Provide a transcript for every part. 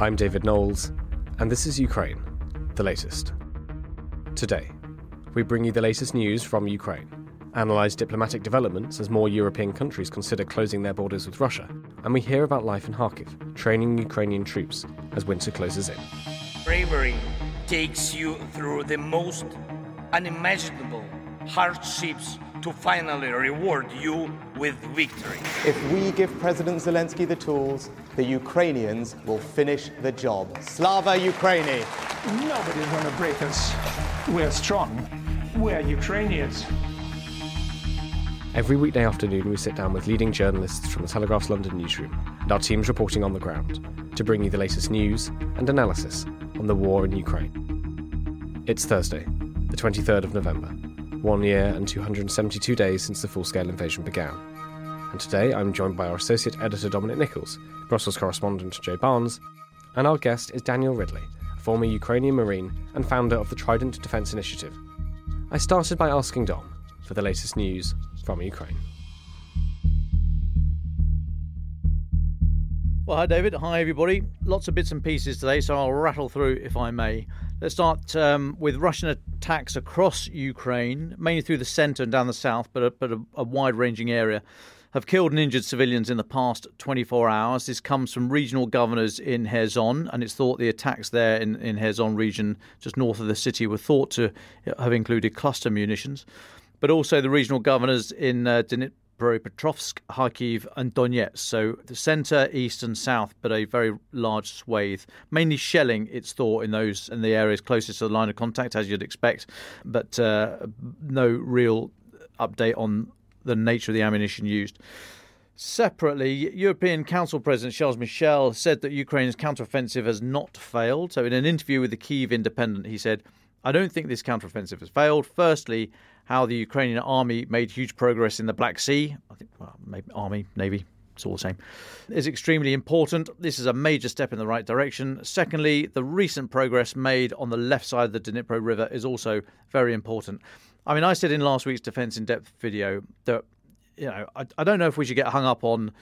I'm David Knowles, and this is Ukraine, the latest. Today, we bring you the latest news from Ukraine, analyse diplomatic developments as more European countries consider closing their borders with Russia, and we hear about life in Kharkiv, training Ukrainian troops as winter closes in. Bravery takes you through the most unimaginable hardships to finally reward you with victory. If we give President Zelensky the tools, the Ukrainians will finish the job. Slava Ukraini! Nobody's going to break us. We're strong. We're Ukrainians. Every weekday afternoon, we sit down with leading journalists from the Telegraph's London newsroom and our teams reporting on the ground to bring you the latest news and analysis on the war in Ukraine. It's Thursday, the 23rd of November one year and 272 days since the full scale invasion began. And today I'm joined by our associate editor Dominic Nicholls, Brussels correspondent Joe Barnes, and our guest is Daniel Ridley, a former Ukrainian Marine and founder of the Trident Defence Initiative. I started by asking Dom for the latest news from Ukraine. Well, hi, David. Hi, everybody. Lots of bits and pieces today, so I'll rattle through if I may. Let's start um, with Russian attacks across Ukraine, mainly through the centre and down the south, but a, but a, a wide ranging area, have killed and injured civilians in the past 24 hours. This comes from regional governors in Kherson, and it's thought the attacks there in, in region, just north of the city, were thought to have included cluster munitions. But also the regional governors in uh, Dnipropetrovsk, Kharkiv, and Donetsk. So the centre, east, and south, but a very large swathe. Mainly shelling, it's thought, in those in the areas closest to the line of contact, as you'd expect, but uh, no real update on the nature of the ammunition used. Separately, European Council President Charles Michel said that Ukraine's counteroffensive has not failed. So, in an interview with the Kyiv Independent, he said, I don't think this counteroffensive has failed. Firstly, how the Ukrainian army made huge progress in the Black Sea. I think, well, maybe army, navy, it's all the same, is extremely important. This is a major step in the right direction. Secondly, the recent progress made on the left side of the Dnipro River is also very important. I mean, I said in last week's Defence in Depth video that, you know, I, I don't know if we should get hung up on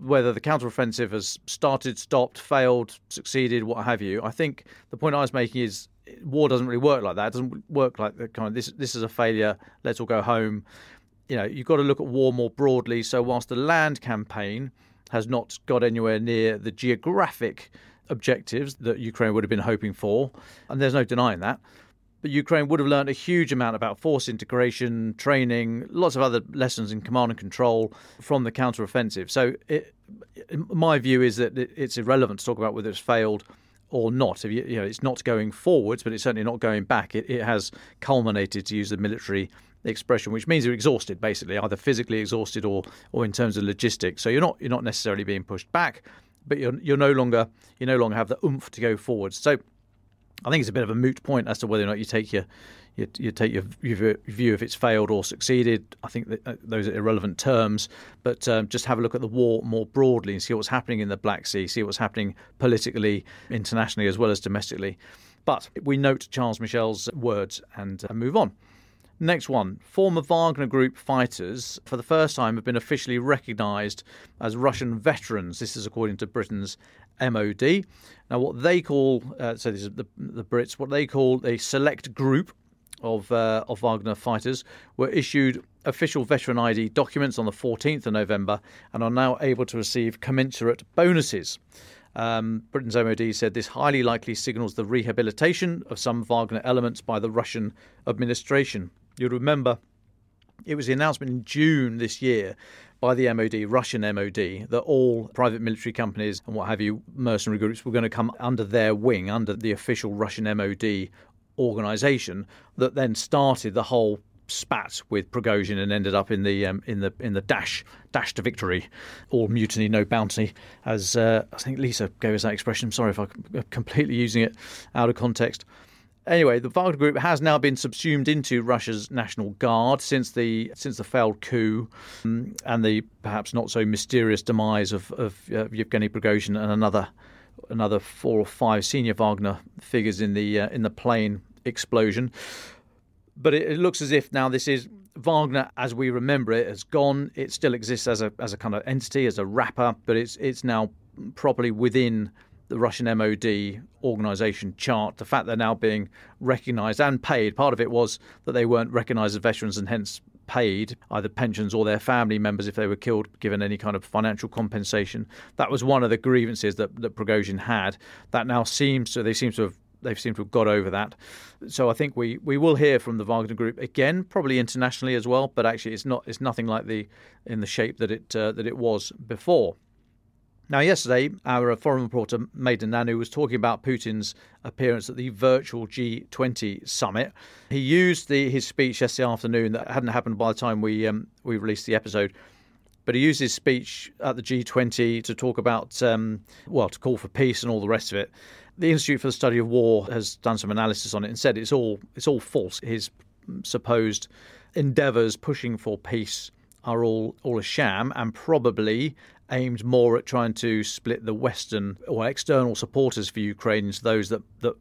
whether the counteroffensive has started, stopped, failed, succeeded, what have you. I think the point I was making is war doesn't really work like that. It doesn't work like the kind of this. This is a failure. Let's all go home. You know, you've got to look at war more broadly. So whilst the land campaign has not got anywhere near the geographic objectives that Ukraine would have been hoping for, and there's no denying that. But Ukraine would have learned a huge amount about force integration, training, lots of other lessons in command and control from the counteroffensive. So, it, my view is that it's irrelevant to talk about whether it's failed or not. You, you, know, it's not going forwards, but it's certainly not going back. It, it has culminated, to use the military expression, which means you're exhausted, basically, either physically exhausted or or in terms of logistics. So you're not you're not necessarily being pushed back, but you're you're no longer you no longer have the oomph to go forwards. So I think it's a bit of a moot point as to whether or not you take your you, you take your, your, view if it's failed or succeeded. I think uh, those are irrelevant terms, but um, just have a look at the war more broadly and see what's happening in the Black Sea, see what's happening politically, internationally, as well as domestically. But we note Charles Michel's words and uh, move on. Next one. Former Wagner Group fighters, for the first time, have been officially recognised as Russian veterans. This is according to Britain's MOD. Now, what they call, uh, so this is the, the Brits, what they call a select group of, uh, of Wagner fighters were issued official veteran ID documents on the 14th of November and are now able to receive commensurate bonuses. Um, Britain's MOD said this highly likely signals the rehabilitation of some Wagner elements by the Russian administration. You'll remember it was the announcement in June this year by the MOD, Russian MOD, that all private military companies and what have you, mercenary groups, were going to come under their wing, under the official Russian MOD organization, that then started the whole spat with Prigozhin and ended up in the um, in the in the dash dash to victory, all mutiny, no bounty. As uh, I think Lisa gave us that expression. I'm sorry if I'm completely using it out of context. Anyway, the Wagner Group has now been subsumed into Russia's National Guard since the since the failed coup um, and the perhaps not so mysterious demise of, of uh, Yevgeny Prigozhin and another another four or five senior Wagner figures in the uh, in the plane explosion. But it, it, looks as if now this is Wagner, as we remember it, has gone. It still exists as a as a kind of entity, as a wrapper, but it's it's now properly within the Russian MOD organisation chart, the fact they're now being recognised and paid, part of it was that they weren't recognised as veterans and hence paid either pensions or their family members if they were killed, given any kind of financial compensation. That was one of the grievances that, that Prigozhin had. That now seems to, they seem to have they've seemed to have got over that. So I think we, we will hear from the Wagner Group again, probably internationally as well. But actually, it's not it's nothing like the in the shape that it uh, that it was before. Now, yesterday, our foreign reporter, Maighna Nanu, was talking about Putin's appearance at the virtual G20 summit. He used the, his speech yesterday afternoon that hadn't happened by the time we, um, we released the episode. But he used his speech at the G20 to talk about, um, well, to call for peace and all the rest of it. The Institute for the Study of War has done some analysis on it and said it's all it's all false. His supposed endeavours pushing for peace are all all a sham and probably aimed more at trying to split the Western or external supporters for Ukraine into those that, that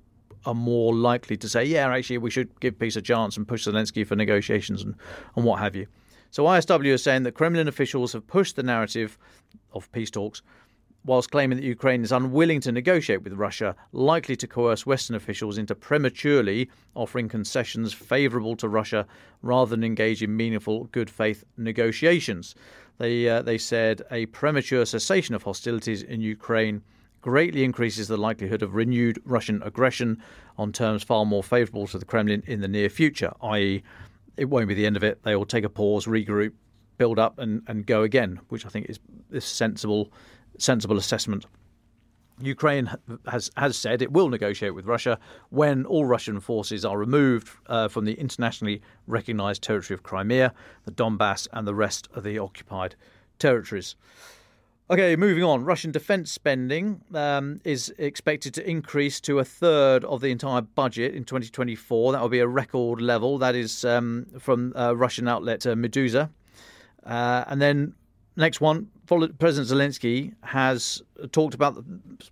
are more likely to say, yeah, actually, we should give peace a chance and push Zelensky for negotiations and, and what have you. So ISW is saying that Kremlin officials have pushed the narrative of peace talks whilst claiming that Ukraine is unwilling to negotiate with Russia, likely to coerce Western officials into prematurely offering concessions favourable to Russia rather than engage in meaningful good faith negotiations. They, uh, they said a premature cessation of hostilities in Ukraine greatly increases the likelihood of renewed Russian aggression on terms far more favourable to the Kremlin in the near future, i.e., it won't be the end of it. They will take a pause, regroup, build up, and, and go again, which I think is, is sensible sensible assessment. Ukraine has has said it will negotiate with Russia when all Russian forces are removed uh, from the internationally recognised territory of Crimea, the Donbass, and the rest of the occupied territories. Okay, moving on. Russian defence spending um, is expected to increase to a third of the entire budget in 2024. That will be a record level. That is um, from uh, Russian outlet uh, Meduza. Uh, and then next one, President Zelensky has talked about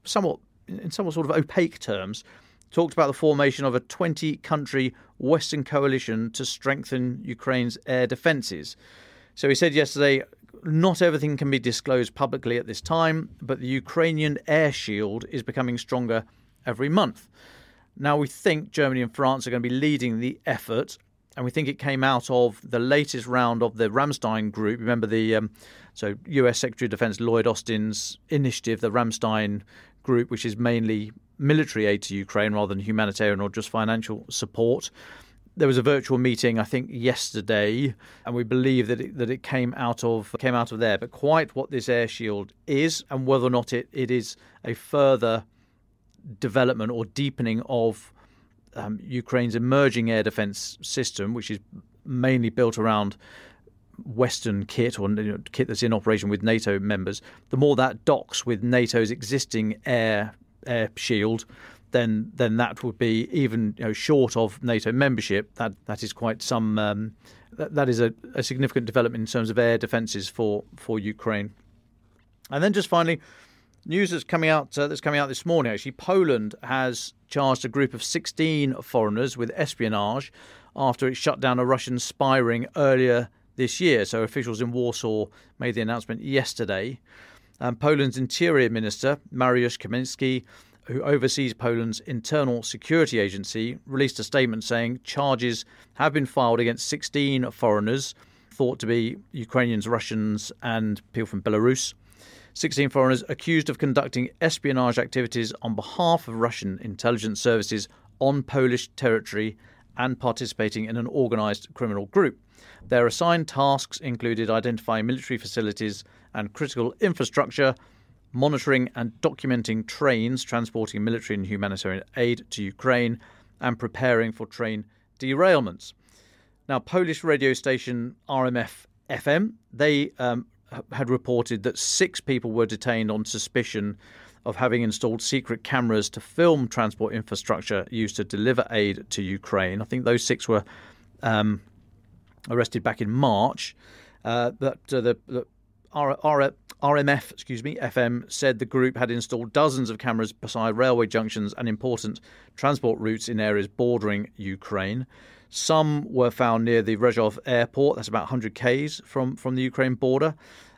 somewhat in somewhat sort of opaque terms talked about the formation of a 20 country Western coalition to strengthen Ukraine's air defences. So he said yesterday, not everything can be disclosed publicly at this time, but the Ukrainian air shield is becoming stronger every month. Now we think Germany and France are going to be leading the effort, and we think it came out of the latest round of the Ramstein group. Remember the um, so U.S. Secretary of Defense Lloyd Austin's initiative, the Ramstein group, which is mainly military aid to Ukraine rather than humanitarian or just financial support. There was a virtual meeting, I think, yesterday, and we believe that it, that it came out of came out of there. But quite what this air shield is, and whether or not it, it is a further development or deepening of um, Ukraine's emerging air defense system, which is mainly built around Western kit or you know, kit that's in operation with NATO members, the more that docks with NATO's existing air air shield, then then that would be even you know, short of NATO membership. That that is quite some. Um, that, that is a, a significant development in terms of air defences for for Ukraine. And then just finally, news that's coming out uh, that's coming out this morning. Actually, Poland has charged a group of 16 foreigners with espionage after it shut down a Russian spy ring earlier this year. So officials in Warsaw made the announcement yesterday. Um, Poland's Interior Minister Mariusz Kamiński, who oversees Poland's internal security agency, released a statement saying charges have been filed against 16 foreigners thought to be Ukrainians, Russians, and people from Belarus. 16 foreigners accused of conducting espionage activities on behalf of Russian intelligence services on Polish territory and participating in an organised criminal group. Their assigned tasks included identifying military facilities and critical infrastructure, monitoring and documenting trains transporting military and humanitarian aid to Ukraine, and preparing for train derailments. Now, Polish radio station RMF FM, they um, had reported that six people were detained on suspicion of having installed secret cameras to film transport infrastructure used to deliver aid to Ukraine. I think those six were um, arrested back in March. Uh, but uh, the, the R, R, RMF, excuse me, FM said the group had installed dozens of cameras beside railway junctions and important transport routes in areas bordering Ukraine. Some were found near the Rzeszów airport, that's about 100 k's from, from the Ukraine border.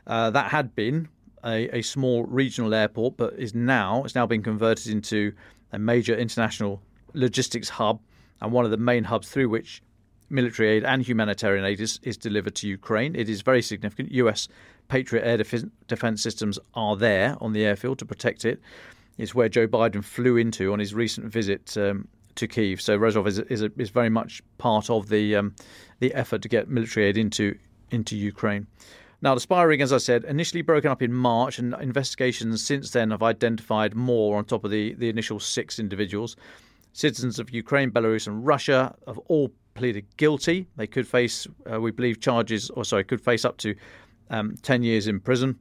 Uh, that had been a, a small regional airport, but is now it's now been converted into a major international logistics hub and one of the main hubs through which military aid and humanitarian aid is, is delivered to Ukraine. It is very significant. US Patriot air def- defense systems are there on the airfield to protect it. It's where Joe Biden flew into on his recent visit um, to Kiev. So Rzeszów is is, a, is very much part of the um, the effort to get military aid into into Ukraine. Now, the spy ring, as I said, initially broken up in March, and investigations since then have identified more on top of the, the initial six individuals. Citizens of Ukraine, Belarus, and Russia have all pleaded guilty. They could face, uh, we believe, charges, or sorry, could face up to um, 10 years in prison.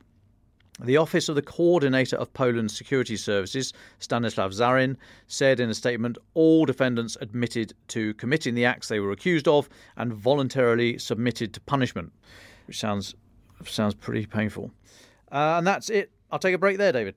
The Office of the Coordinator of Poland's Security Services, Stanislav Żaryn, said in a statement all defendants admitted to committing the acts they were accused of and voluntarily submitted to punishment, which sounds sounds pretty painful. Uh, and that's it. I'll take a break there, David.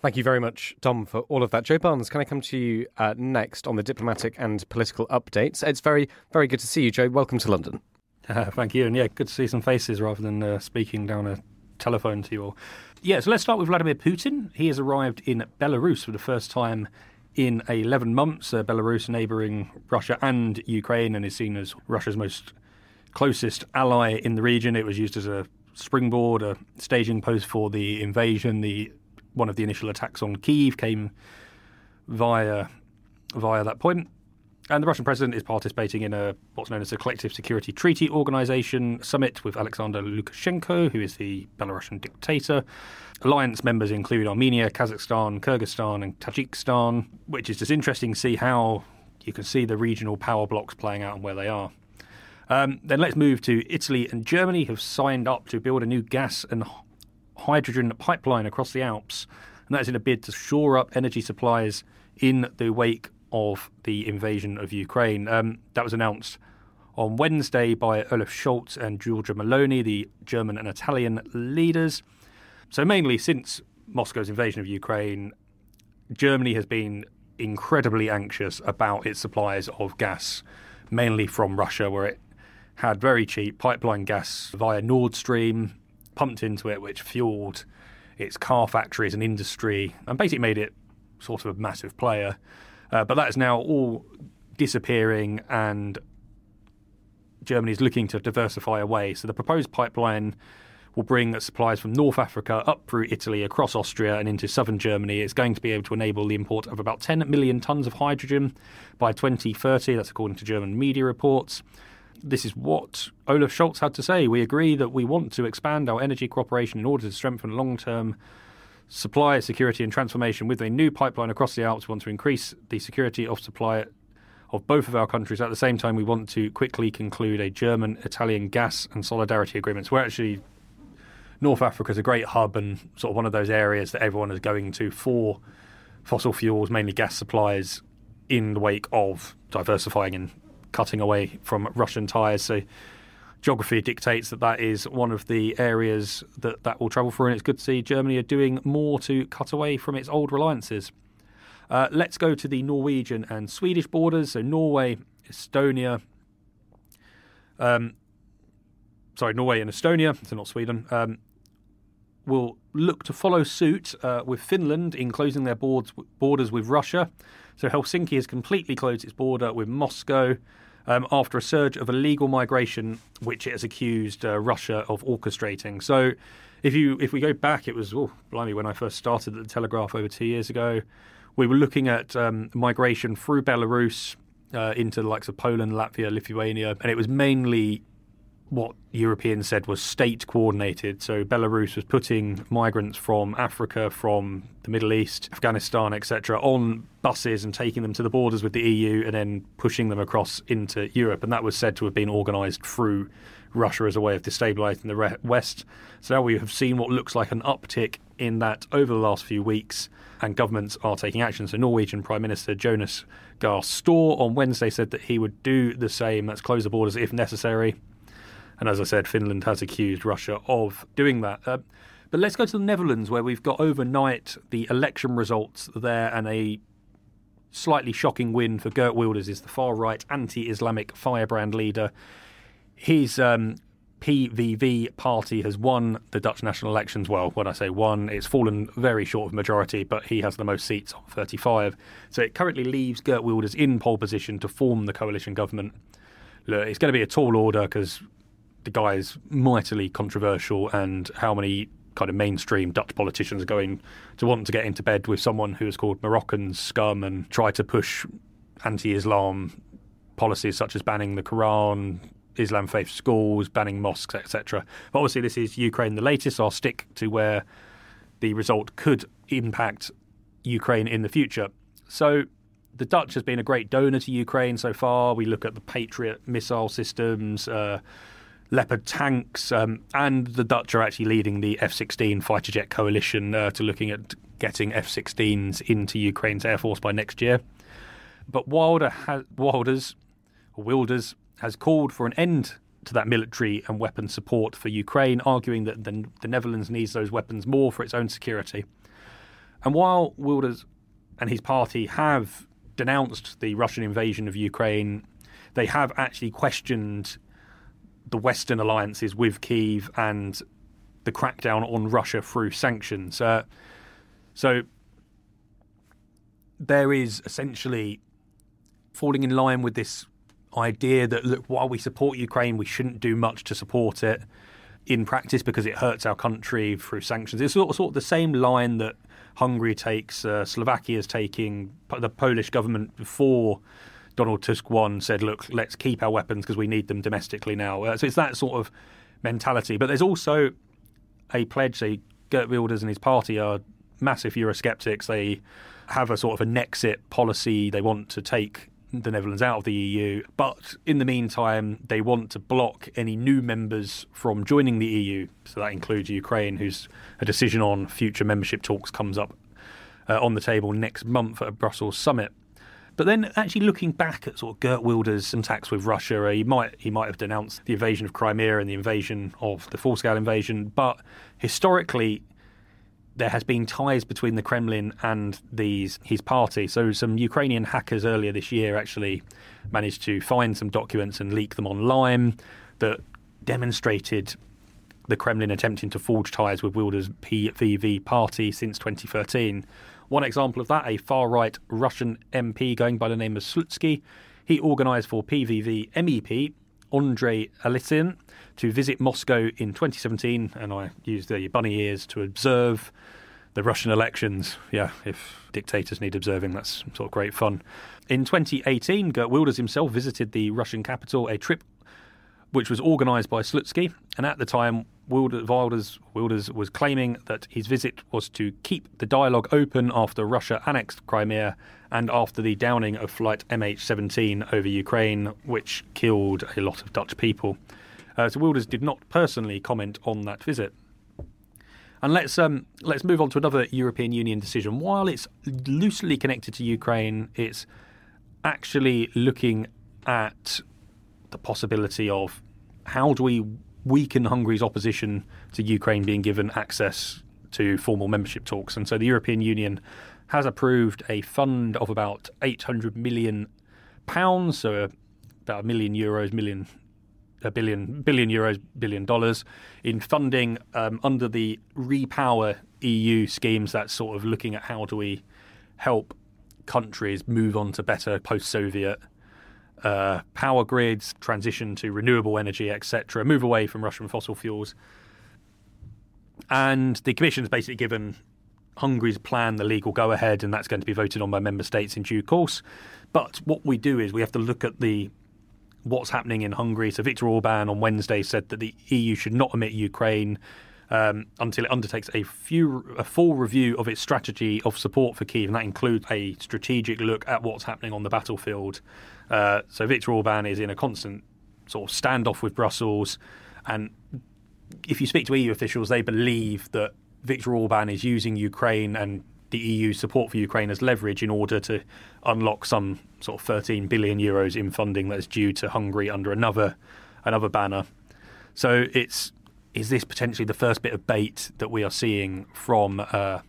Thank you very much, Dom, for all of that. Joe Barnes, can I come to you uh, next on the diplomatic and political updates? It's very, very good to see you, Joe. Welcome to London. Uh, thank you. And yeah, good to see some faces rather than uh, speaking down a telephone to you all. Yeah, so let's start with Vladimir Putin. He has arrived in Belarus for the first time in 11 months. Uh, Belarus neighbouring Russia and Ukraine and is seen as Russia's most closest ally in the region. It was used as a springboard, a staging post for the invasion. The one of the initial attacks on Kiev came via via that point. And the Russian president is participating in a what's known as a Collective Security Treaty Organization summit with Alexander Lukashenko, who is the Belarusian dictator. Alliance members include Armenia, Kazakhstan, Kyrgyzstan, and Tajikistan, which is just interesting to see how you can see the regional power blocks playing out and where they are. Um, then let's move to Italy and Germany have signed up to build a new gas and hydrogen pipeline across the Alps, and that is in a bid to shore up energy supplies in the wake of the invasion of Ukraine. Um, that was announced on Wednesday by Olaf Scholz and Giorgia Meloni, the German and Italian leaders. So, mainly since Moscow's invasion of Ukraine, Germany has been incredibly anxious about its supplies of gas, mainly from Russia, where it had very cheap pipeline gas via Nord Stream pumped into it, which fueled its car factories and industry and basically made it sort of a massive player. Uh, but that is now all disappearing, and Germany is looking to diversify away. So the proposed pipeline will bring supplies from North Africa up through Italy, across Austria, and into southern Germany. It's going to be able to enable the import of about 10 million tonnes of hydrogen by 2030. That's according to German media reports this is what Olaf Scholz had to say. We agree that we want to expand our energy cooperation in order to strengthen long term supply security and transformation with a new pipeline across the Alps. We want to increase the security of supply of both of our countries. At the same time, we want to quickly conclude a German Italian gas and solidarity agreements. We're actually North Africa is a great hub and sort of one of those areas that everyone is going to for fossil fuels, mainly gas supplies, in the wake of diversifying and cutting away from Russian tyres. So geography dictates that that is one of the areas that that will travel through, and it's good to see Germany are doing more to cut away from its old reliances. Uh, let's go to the Norwegian and Swedish borders. So Norway, Estonia. Um, sorry, Norway and Estonia, so not Sweden, um, will look to follow suit uh, with Finland in closing their boards, borders with Russia. So Helsinki has completely closed its border with Moscow um, after a surge of illegal migration, which it has accused uh, Russia of orchestrating. So if you if we go back, it was oh blimey when I first started at the Telegraph over two years ago. We were looking at um, migration through Belarus uh, into the likes of Poland, Latvia, Lithuania, and it was mainly what Europeans said was state coordinated. So Belarus was putting migrants from Africa, from the Middle East, Afghanistan, etc., on buses and taking them to the borders with the EU and then pushing them across into Europe. And that was said to have been organised through Russia as a way of destabilising the West. So now we have seen what looks like an uptick in that over the last few weeks, and governments are taking action. So Norwegian Prime Minister Jonas Gahr Store on Wednesday said that he would do the same. That's close the borders if necessary. And as I said, Finland has accused Russia of doing that. Uh, but let's go to the Netherlands, where we've got overnight the election results there and a slightly shocking win for Geert Wilders, is the far right anti Islamic firebrand leader. His um, PVV party has won the Dutch national elections. Well, when I say won, it's fallen very short of majority, but he has the most seats on 35. So it currently leaves Geert Wilders in pole position to form the coalition government. Look, it's going to be a tall order because the guy is mightily controversial, and how many kind of mainstream Dutch politicians are going to want to get into bed with someone who is called Moroccan scum and try to push anti-Islam policies such as banning the Quran, Islam faith schools, banning mosques, etc. But obviously, this is Ukraine the latest. I'll stick to where the result could impact Ukraine in the future. So, the Dutch has been a great donor to Ukraine so far. We look at the Patriot missile systems. Uh, Leopard tanks, um, and the Dutch are actually leading the F 16 fighter jet coalition uh, to looking at getting F 16s into Ukraine's Air Force by next year. But Wilder Wilders, Wilders has called for an end to that military and weapon support for Ukraine, arguing that the, the Netherlands needs those weapons more for its own security. And while Wilders and his party have denounced the Russian invasion of Ukraine, they have actually questioned the Western alliances with Kiev and the crackdown on Russia through sanctions. Uh, so there is essentially falling in line with this idea that look, while we support Ukraine, we shouldn't do much to support it in practice because it hurts our country through sanctions. It's sort of, sort of the same line that Hungary takes, uh, Slovakia is taking, the Polish government before Donald Tusk won said, look, let's keep our weapons because we need them domestically now. Uh, so it's that sort of mentality. But there's also a pledge. Say, Geert Wilders and his party are massive Eurosceptics. They have a sort of a Nexit policy. They want to take the Netherlands out of the EU. But in the meantime, they want to block any new members from joining the EU. So that includes Ukraine, whose a decision on future membership talks comes up uh, on the table next month at a Brussels summit. But then, actually looking back at sort of Geert Wilders' contacts with Russia, he might he might have denounced the invasion of Crimea and the invasion of the full-scale invasion. But historically, there has been ties between the Kremlin and these his party. So some Ukrainian hackers earlier this year actually managed to find some documents and leak them online that demonstrated the Kremlin attempting to forge ties with Wilders' PVV party since 2013. One example of that, a far right Russian MP going by the name of Slutsky, he organised for PVV MEP Andrei Alitsin to visit Moscow in 2017, and I used the bunny ears to observe the Russian elections. Yeah, if dictators need observing, that's sort of great fun. In 2018, Geert Wilders himself visited the Russian capital, a trip which was organised by Slutsky, and at the time, Wilders, Wilders was claiming that his visit was to keep the dialogue open after Russia annexed Crimea and after the downing of flight MH17 over Ukraine, which killed a lot of Dutch people. Uh, so Wilders did not personally comment on that visit. And let's um, let's move on to another European Union decision. While it's loosely connected to Ukraine, it's actually looking at the possibility of how do we weaken Hungary's opposition to Ukraine being given access to formal membership talks. And so the European Union has approved a fund of about 800 million pounds, so about a million euros, million a billion billion euros, billion dollars in funding um, under the Repower EU schemes. That's sort of looking at how do we help countries move on to better post-Soviet uh, power grids, transition to renewable energy, etc., move away from Russian fossil fuels. and the Commission has basically given Hungary's plan the legal go ahead, and that's going to be voted on by member states in due course. But what we do is we have to look at the what's happening in Hungary. So Viktor Orban on Wednesday said that the EU should not omit Ukraine um, until it undertakes a, few, a full review of its strategy of support for Kiev, and that includes a strategic look at what's happening on the battlefield. Uh, so Viktor Orban is in a constant sort of standoff with Brussels, and if you speak to EU officials, they believe that Viktor Orban is using Ukraine and the EU support for Ukraine as leverage in order to unlock some sort of 13 billion euros in funding that is due to Hungary under another another banner. So it's is this potentially the first bit of bait that we are seeing from uh,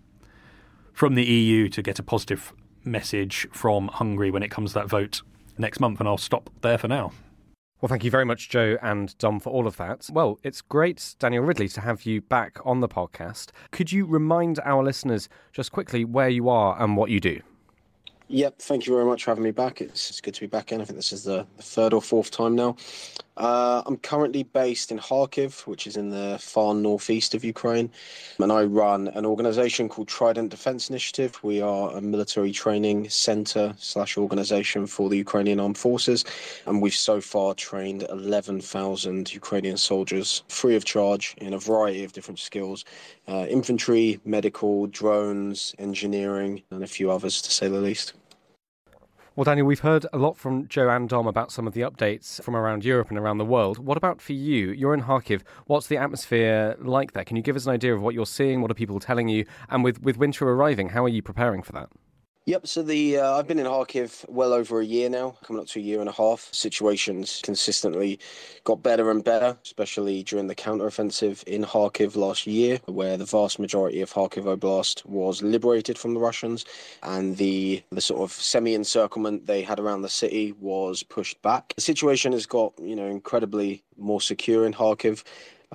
from the EU to get a positive message from Hungary when it comes to that vote next month? And I'll stop there for now. Well, thank you very much, Joe and Dom, for all of that. Well, it's great, Daniel Ridley, to have you back on the podcast. Could you remind our listeners just quickly where you are and what you do? Yep, thank you very much for having me back. It's, it's good to be back in. I think this is the, the third or fourth time now. Uh, I'm currently based in Kharkiv, which is in the far northeast of Ukraine, and I run an organization called Trident Defense Initiative. We are a military training center slash organization for the Ukrainian armed forces, and we've so far trained 11,000 Ukrainian soldiers free of charge in a variety of different skills uh, infantry, medical, drones, engineering, and a few others to say the least. Well, Daniel, we've heard a lot from Joe and Dom about some of the updates from around Europe and around the world. What about for you? You're in Kharkiv. What's the atmosphere like there? Can you give us an idea of what you're seeing? What are people telling you? And with, with winter arriving, how are you preparing for that? Yep. So the uh, I've been in Kharkiv well over a year now, coming up to a year and a half. Situations consistently got better and better, especially during the counteroffensive in Kharkiv last year, where the vast majority of Kharkiv Oblast was liberated from the Russians, and the the sort of semi-encirclement they had around the city was pushed back. The situation has got you know incredibly more secure in Kharkiv.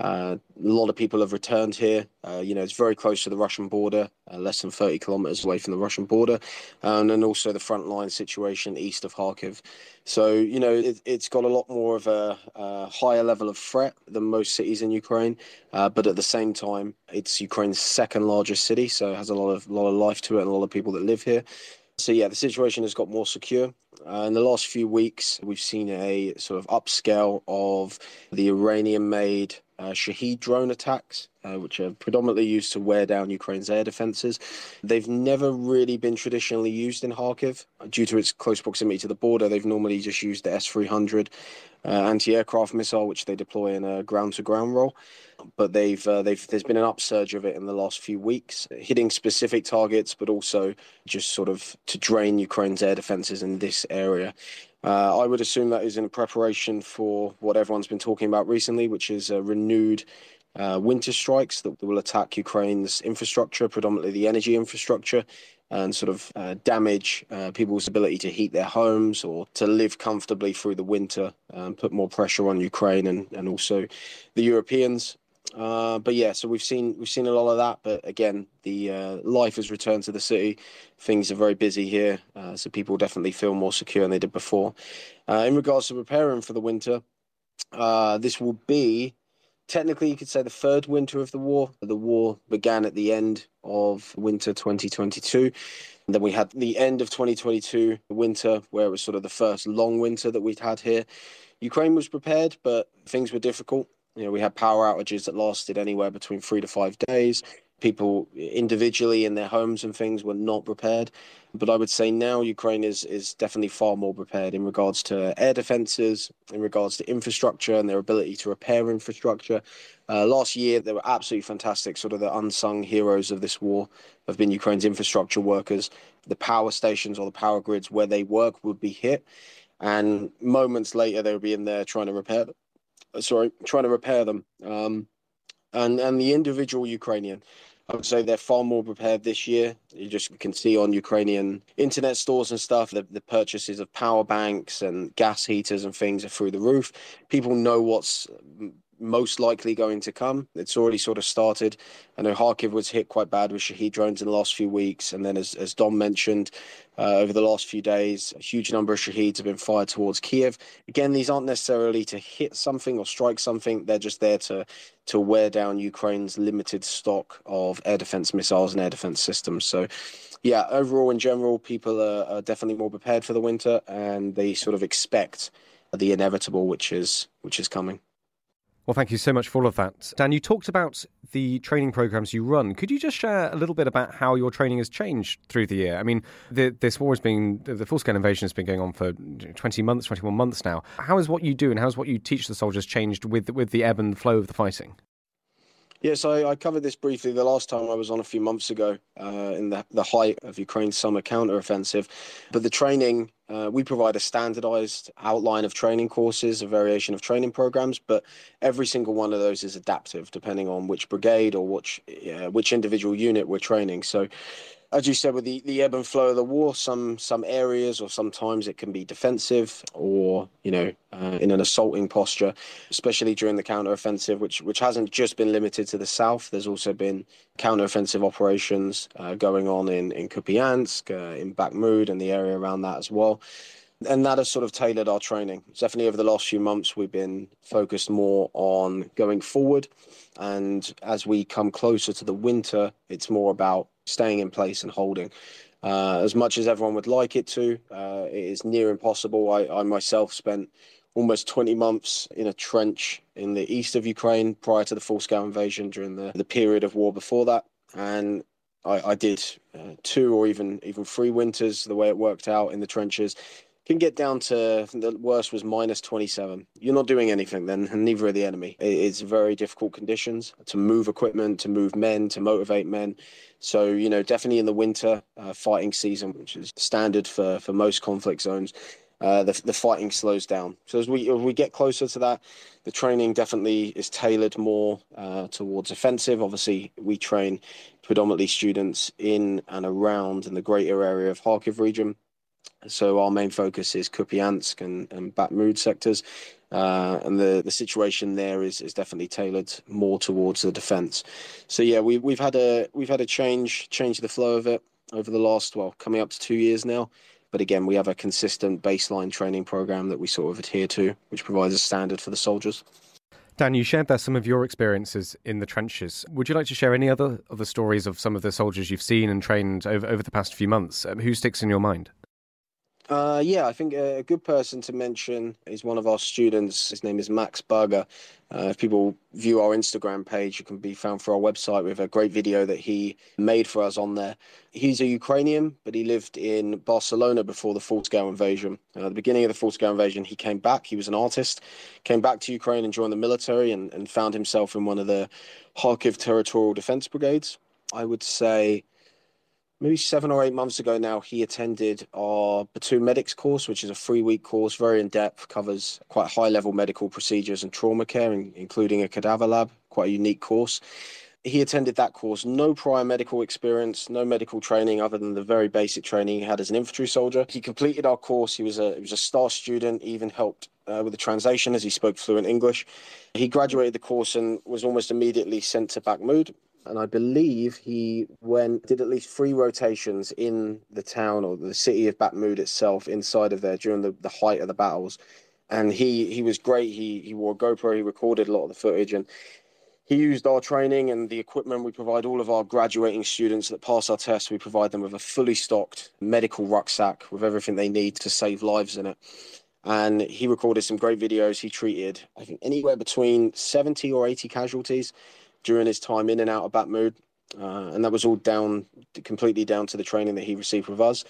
Uh, a lot of people have returned here. Uh, you know, it's very close to the Russian border, uh, less than 30 kilometers away from the Russian border, and also the front line situation east of Kharkiv. So, you know, it, has got a lot more of a, a, higher level of threat than most cities in Ukraine, uh, but at the same time, it's Ukraine's second largest city, so it has a lot of lot of life to it and a lot of people that live here. So yeah, the situation has got more secure. Uh, in the last few weeks, we've seen a sort of upscale of the Iranian-made uh, Shahed drone attacks, uh, which are predominantly used to wear down Ukraine's air defenses. They've never really been traditionally used in Kharkiv due to its close proximity to the border. They've normally just used the S 300 uh, anti aircraft missile, which they deploy in a ground to ground role. But they've, uh, they've, there's been an upsurge of it in the last few weeks, hitting specific targets, but also just sort of to drain Ukraine's air defenses in this area. Uh, I would assume that is in preparation for what everyone's been talking about recently, which is a renewed uh, winter strikes that will attack Ukraine's infrastructure, predominantly the energy infrastructure, and sort of uh, damage uh, people's ability to heat their homes or to live comfortably through the winter, and put more pressure on Ukraine and, and also the Europeans. Uh, but yeah, so we've seen we've seen a lot of that. But again, the uh, life has returned to the city. Things are very busy here, uh, so people definitely feel more secure than they did before. Uh, in regards to preparing for the winter, uh, this will be technically you could say the third winter of the war. The war began at the end of winter 2022. And then we had the end of 2022 winter, where it was sort of the first long winter that we'd had here. Ukraine was prepared, but things were difficult. You know, we had power outages that lasted anywhere between three to five days. People individually in their homes and things were not prepared. But I would say now Ukraine is is definitely far more prepared in regards to air defenses, in regards to infrastructure and their ability to repair infrastructure. Uh, last year, they were absolutely fantastic. Sort of the unsung heroes of this war have been Ukraine's infrastructure workers. The power stations or the power grids where they work would be hit, and moments later they would be in there trying to repair them sorry, trying to repair them. Um, and and the individual Ukrainian, I would say they're far more prepared this year. You just can see on Ukrainian internet stores and stuff, the, the purchases of power banks and gas heaters and things are through the roof. People know what's most likely going to come. It's already sort of started. I know Kharkiv was hit quite bad with Shahed drones in the last few weeks. And then, as, as Dom mentioned, uh, over the last few days, a huge number of Shaheds have been fired towards Kiev. Again, these aren't necessarily to hit something or strike something. They're just there to, to wear down Ukraine's limited stock of air defense missiles and air defense systems. So, yeah, overall, in general, people are, are definitely more prepared for the winter and they sort of expect the inevitable, which is which is coming. Well, thank you so much for all of that. Dan, you talked about the training programs you run. Could you just share a little bit about how your training has changed through the year? I mean, the, this war has been, the full scale invasion has been going on for 20 months, 21 months now. How has what you do and how has what you teach the soldiers changed with, with the ebb and flow of the fighting? Yes, I, I, covered this briefly the last time I was on a few months ago uh, in the, the height of Ukraine's summer counteroffensive. But the training, uh, we provide a standardized outline of training courses, a variation of training programs, but every single one of those is adaptive depending on which brigade or which, uh, which individual unit we're training. So as you said, with the, the ebb and flow of the war, some some areas or sometimes it can be defensive or you know uh, in an assaulting posture, especially during the counteroffensive, which which hasn't just been limited to the south. There's also been counteroffensive operations uh, going on in in Kupiansk, uh, in Bakhmut, and the area around that as well. And that has sort of tailored our training. Definitely over the last few months, we've been focused more on going forward. And as we come closer to the winter, it's more about staying in place and holding. Uh, as much as everyone would like it to, uh, it is near impossible. I, I, myself spent almost 20 months in a trench in the east of Ukraine prior to the full scale invasion during the, the period of war before that. And I, I did uh, two or even even three winters the way it worked out in the trenches can get down to the worst was minus 27. You're not doing anything then, and neither are the enemy. It's very difficult conditions to move equipment, to move men, to motivate men. So, you know, definitely in the winter uh, fighting season, which is standard for, for most conflict zones, uh, the, the fighting slows down. So as we, as we get closer to that, the training definitely is tailored more uh, towards offensive. Obviously, we train predominantly students in and around in the greater area of Kharkiv region. So our main focus is Kupiansk and, and Bakhmut sectors. Uh, and the, the situation there is, is definitely tailored more towards the defence. So yeah, we we've had a we've had a change change the flow of it over the last well coming up to two years now. But again, we have a consistent baseline training program that we sort of adhere to, which provides a standard for the soldiers. Dan, you shared there some of your experiences in the trenches. Would you like to share any other of the stories of some of the soldiers you've seen and trained over, over the past few months? Um, who sticks in your mind? Uh, yeah, I think a good person to mention is one of our students. His name is Max Berger. Uh, if people view our Instagram page, it can be found through our website with a great video that he made for us on there. He's a Ukrainian, but he lived in Barcelona before the full scale invasion. Uh, at the beginning of the full scale invasion, he came back. He was an artist, came back to Ukraine and joined the military and, and found himself in one of the Kharkiv territorial defense brigades. I would say maybe seven or eight months ago now, he attended our Platoon Medics course, which is a three week course, very in depth, covers quite high level medical procedures and trauma care, including a cadaver lab, quite a unique course. He attended that course, no prior medical experience, no medical training other than the very basic training he had as an infantry soldier. He completed our course. He was a he was a star student, even helped uh, with the translation as he spoke fluent English. He graduated the course and was almost immediately sent to Bakhmut, and I believe he went did at least three rotations in the town or the city of Bakhmut itself, inside of there during the, the height of the battles. And he he was great. He he wore GoPro. He recorded a lot of the footage, and he used our training and the equipment. We provide all of our graduating students that pass our tests. We provide them with a fully stocked medical rucksack with everything they need to save lives in it. And he recorded some great videos. He treated, I think, anywhere between 70 or 80 casualties during his time in and out of Bakhmut. Uh, and that was all down completely down to the training that he received with us.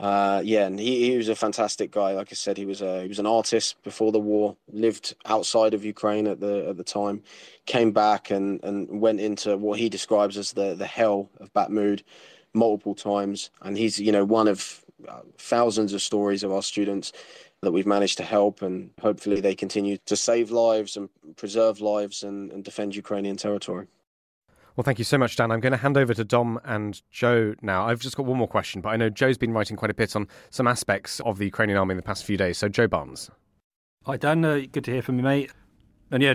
Uh, yeah, and he, he was a fantastic guy. Like I said, he was a he was an artist before the war. Lived outside of Ukraine at the at the time. Came back and, and went into what he describes as the the hell of Bakhmut multiple times. And he's you know one of uh, thousands of stories of our students that we've managed to help, and hopefully they continue to save lives and preserve lives and, and defend Ukrainian territory. Well, thank you so much, Dan. I'm going to hand over to Dom and Joe now. I've just got one more question, but I know Joe's been writing quite a bit on some aspects of the Ukrainian army in the past few days. So, Joe Barnes. Hi, Dan. Uh, good to hear from you, mate. And yeah,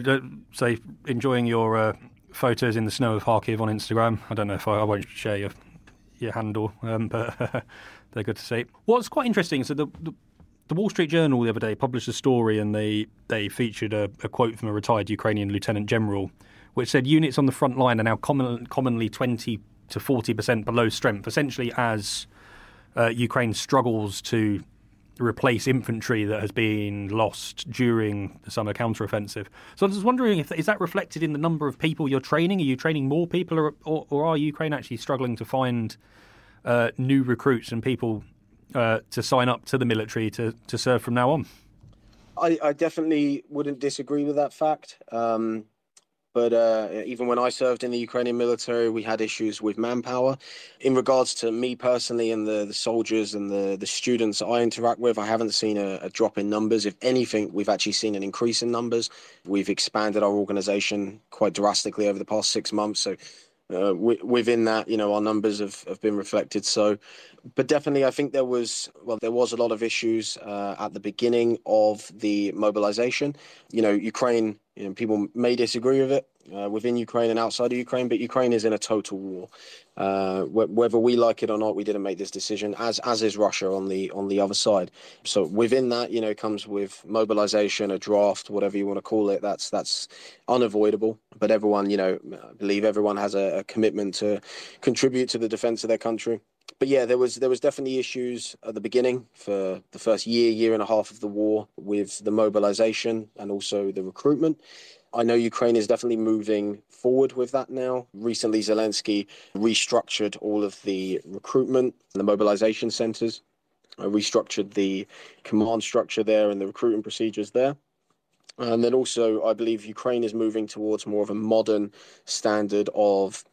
say enjoying your uh, photos in the snow of Kharkiv on Instagram. I don't know if I, I won't share your your handle, um, but they're good to see. What's quite interesting is that the, the, the Wall Street Journal the other day published a story and they they featured a, a quote from a retired Ukrainian lieutenant general, which said units on the front line are now common, commonly twenty to forty percent below strength, essentially as uh, Ukraine struggles to replace infantry that has been lost during the summer counteroffensive. So I was wondering if is that reflected in the number of people you're training? Are you training more people, or, or, or are Ukraine actually struggling to find uh, new recruits and people uh, to sign up to the military to, to serve from now on? I, I definitely wouldn't disagree with that fact. Um, but uh, even when I served in the Ukrainian military, we had issues with manpower. In regards to me personally and the, the soldiers and the, the students I interact with, I haven't seen a, a drop in numbers. If anything, we've actually seen an increase in numbers. We've expanded our organization quite drastically over the past six months. So uh, w- within that, you know, our numbers have, have been reflected. So, but definitely, I think there was well, there was a lot of issues uh, at the beginning of the mobilization. You know, Ukraine you know, people may disagree with it uh, within Ukraine and outside of Ukraine, but Ukraine is in a total war. Uh, wh- whether we like it or not, we didn't make this decision. As as is Russia on the on the other side. So within that, you know, comes with mobilization, a draft, whatever you want to call it. That's that's unavoidable. But everyone, you know, I believe everyone has a, a commitment to contribute to the defense of their country but yeah, there was there was definitely issues at the beginning for the first year, year and a half of the war with the mobilization and also the recruitment. I know Ukraine is definitely moving forward with that now. Recently, Zelensky restructured all of the recruitment, the mobilization centers, uh, restructured the command structure there and the recruiting procedures there. And then also, I believe Ukraine is moving towards more of a modern standard of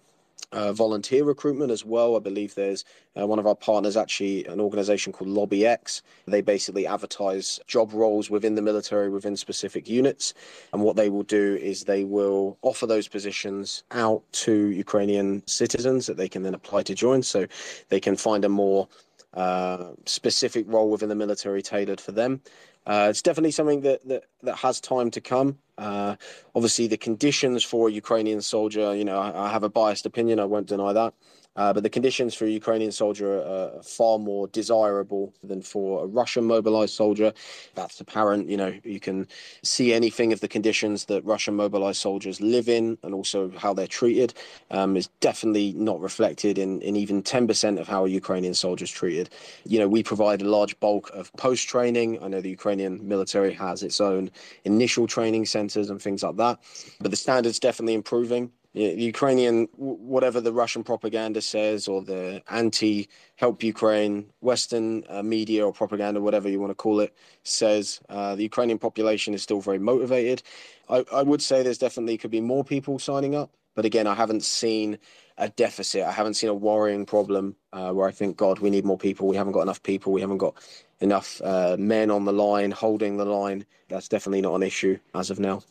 uh, volunteer recruitment as well. I believe there's uh, one of our partners, actually, an organization called Lobby X. They basically advertise job roles within the military within specific units. And what they will do is they will offer those positions out to Ukrainian citizens that they can then apply to join. So they can find a more uh, specific role within the military tailored for them. Uh, it's definitely something that, that, that has time to come. Uh, obviously, the conditions for a Ukrainian soldier, you know, I, I, have a biased opinion, I won't deny that. Uh, but the conditions for a Ukrainian soldier are far more desirable than for a Russian mobilized soldier. That's apparent. You know, you can see anything of the conditions that Russian mobilized soldiers live in and also how they're treated um, is definitely not reflected in, in even 10% of how a Ukrainian soldier is treated. You know, we provide a large bulk of post training. I know the Ukrainian military has its own initial training centers and things like that, but the standard's definitely improving Ukrainian, whatever the Russian propaganda says, or the anti help Ukraine Western uh, media or propaganda, whatever you want to call it, says uh, the Ukrainian population is still very motivated. I, I would say there's definitely could be more people signing up, but again, I haven't seen a deficit. I haven't seen a worrying problem uh, where I think, God, we need more people. We haven't got enough people. We haven't got enough uh, men on the line, holding the line. That's definitely not an issue as of now.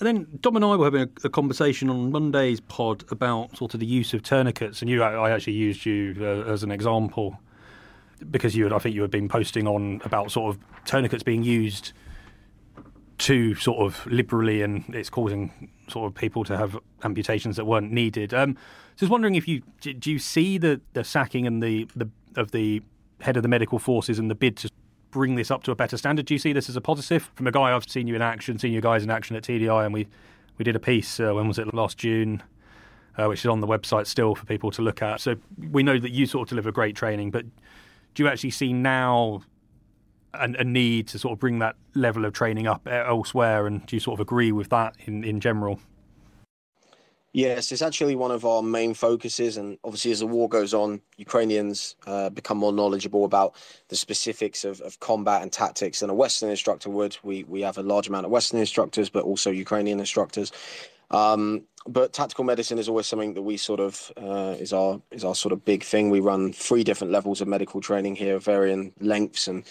And then Dom and I were having a, a, conversation on Monday's pod about sort of the use of tourniquets, and you, I actually used you uh, as an example because you had, I think you had been posting on about sort of tourniquets being used too sort of liberally, and it's causing sort of people to have amputations that weren't needed. Um, just wondering if you do you see the, the sacking and the, the of the head of the medical forces and the bid to bring this up to a better standard? Do you see this as a positive? From a guy I've seen you in action, seen you guys in action at TDI, and we, we did a piece, uh, when was it, last June, uh, which is on the website still for people to look at. So we know that you sort of deliver great training, but do you actually see now a, a need to sort of bring that level of training up elsewhere? And do you sort of agree with that in, in general? Yes, it's actually one of our main focuses. And obviously, as the war goes on, Ukrainians uh, become more knowledgeable about the specifics of, of combat and tactics than a Western instructor would. We, we have a large amount of Western instructors, but also Ukrainian instructors. Um, but tactical medicine is always something that we sort of uh, is our is our sort of big thing. We run three different levels of medical training here, varying lengths and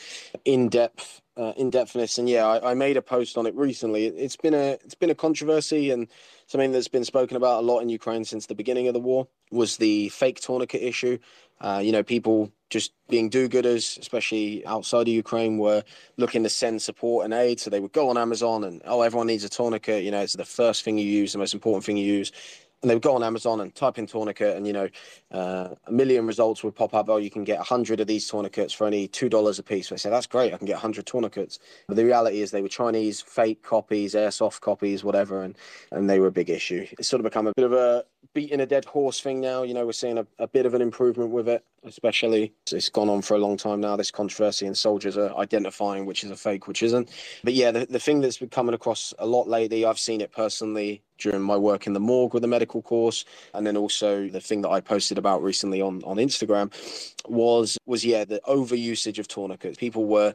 in depth uh, in depthness. And yeah, I, I, made a post on it recently. It, has been a it's been a controversy and something that's been spoken about a lot in Ukraine since the beginning of the war was the fake tourniquet issue. Uh, you know, people just being do-gooders, especially outside of Ukraine, were looking to send support and aid. So they would go on Amazon and oh, everyone needs a tourniquet. You know, it's the first thing you use, the most important thing you use and they would go on Amazon and type in tourniquet, and you know, uh, a million results would pop up. Oh, you can get a hundred of these tourniquets for only two dollars a piece. So I say that's great. I can get hundred tourniquets. But the reality is, they were Chinese fake copies, airsoft copies, whatever, and and they were a big issue. It's sort of become a bit of a beating a dead horse thing now. You know, we're seeing a, a bit of an improvement with it, especially it's gone on for a long time now. This controversy, and soldiers are identifying which is a fake, which isn't. But yeah, the, the thing that's been coming across a lot lately, I've seen it personally during my work in the morgue with the medical course and then also the thing that I posted about recently on on Instagram was was yeah the overusage of tourniquets people were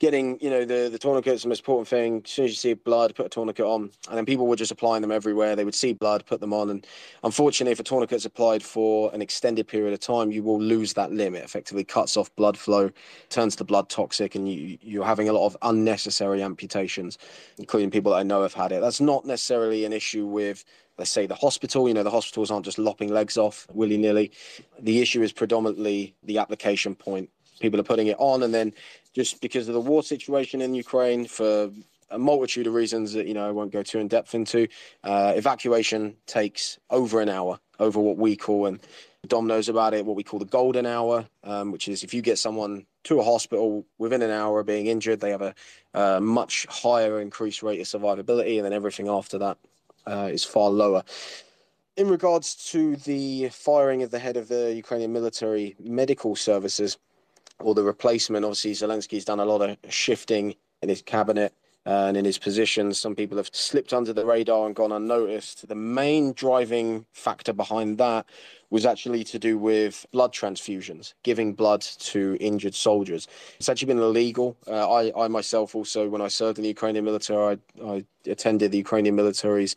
getting, you know, the, the tourniquet's the most important thing. As soon as you see blood, put a tourniquet on. And then people were just applying them everywhere. They would see blood, put them on. And unfortunately, if a tourniquet's applied for an extended period of time, you will lose that limit. Effectively cuts off blood flow, turns the blood toxic, and you, you're having a lot of unnecessary amputations, including people that I know have had it. That's not necessarily an issue with let's say the hospital you know the hospitals aren't just lopping legs off willy-nilly the issue is predominantly the application point people are putting it on and then just because of the war situation in Ukraine for a multitude of reasons that you know I won't go too in depth into. Uh, evacuation takes over an hour, over what we call and Dom knows about it, what we call the golden hour, um, which is if you get someone to a hospital within an hour of being injured, they have a, much higher increased rate of survivability, and then everything after that uh, is far lower. In regards to the firing of the head of the Ukrainian military medical services, or the replacement. Obviously, Zelensky's done a lot of shifting in his cabinet uh, and in his positions. Some people have slipped under the radar and gone unnoticed. The main driving factor behind that was actually to do with blood transfusions, giving blood to injured soldiers. It's actually been illegal. Uh, I, I myself also, when I served in the Ukrainian military, I, I attended the Ukrainian military's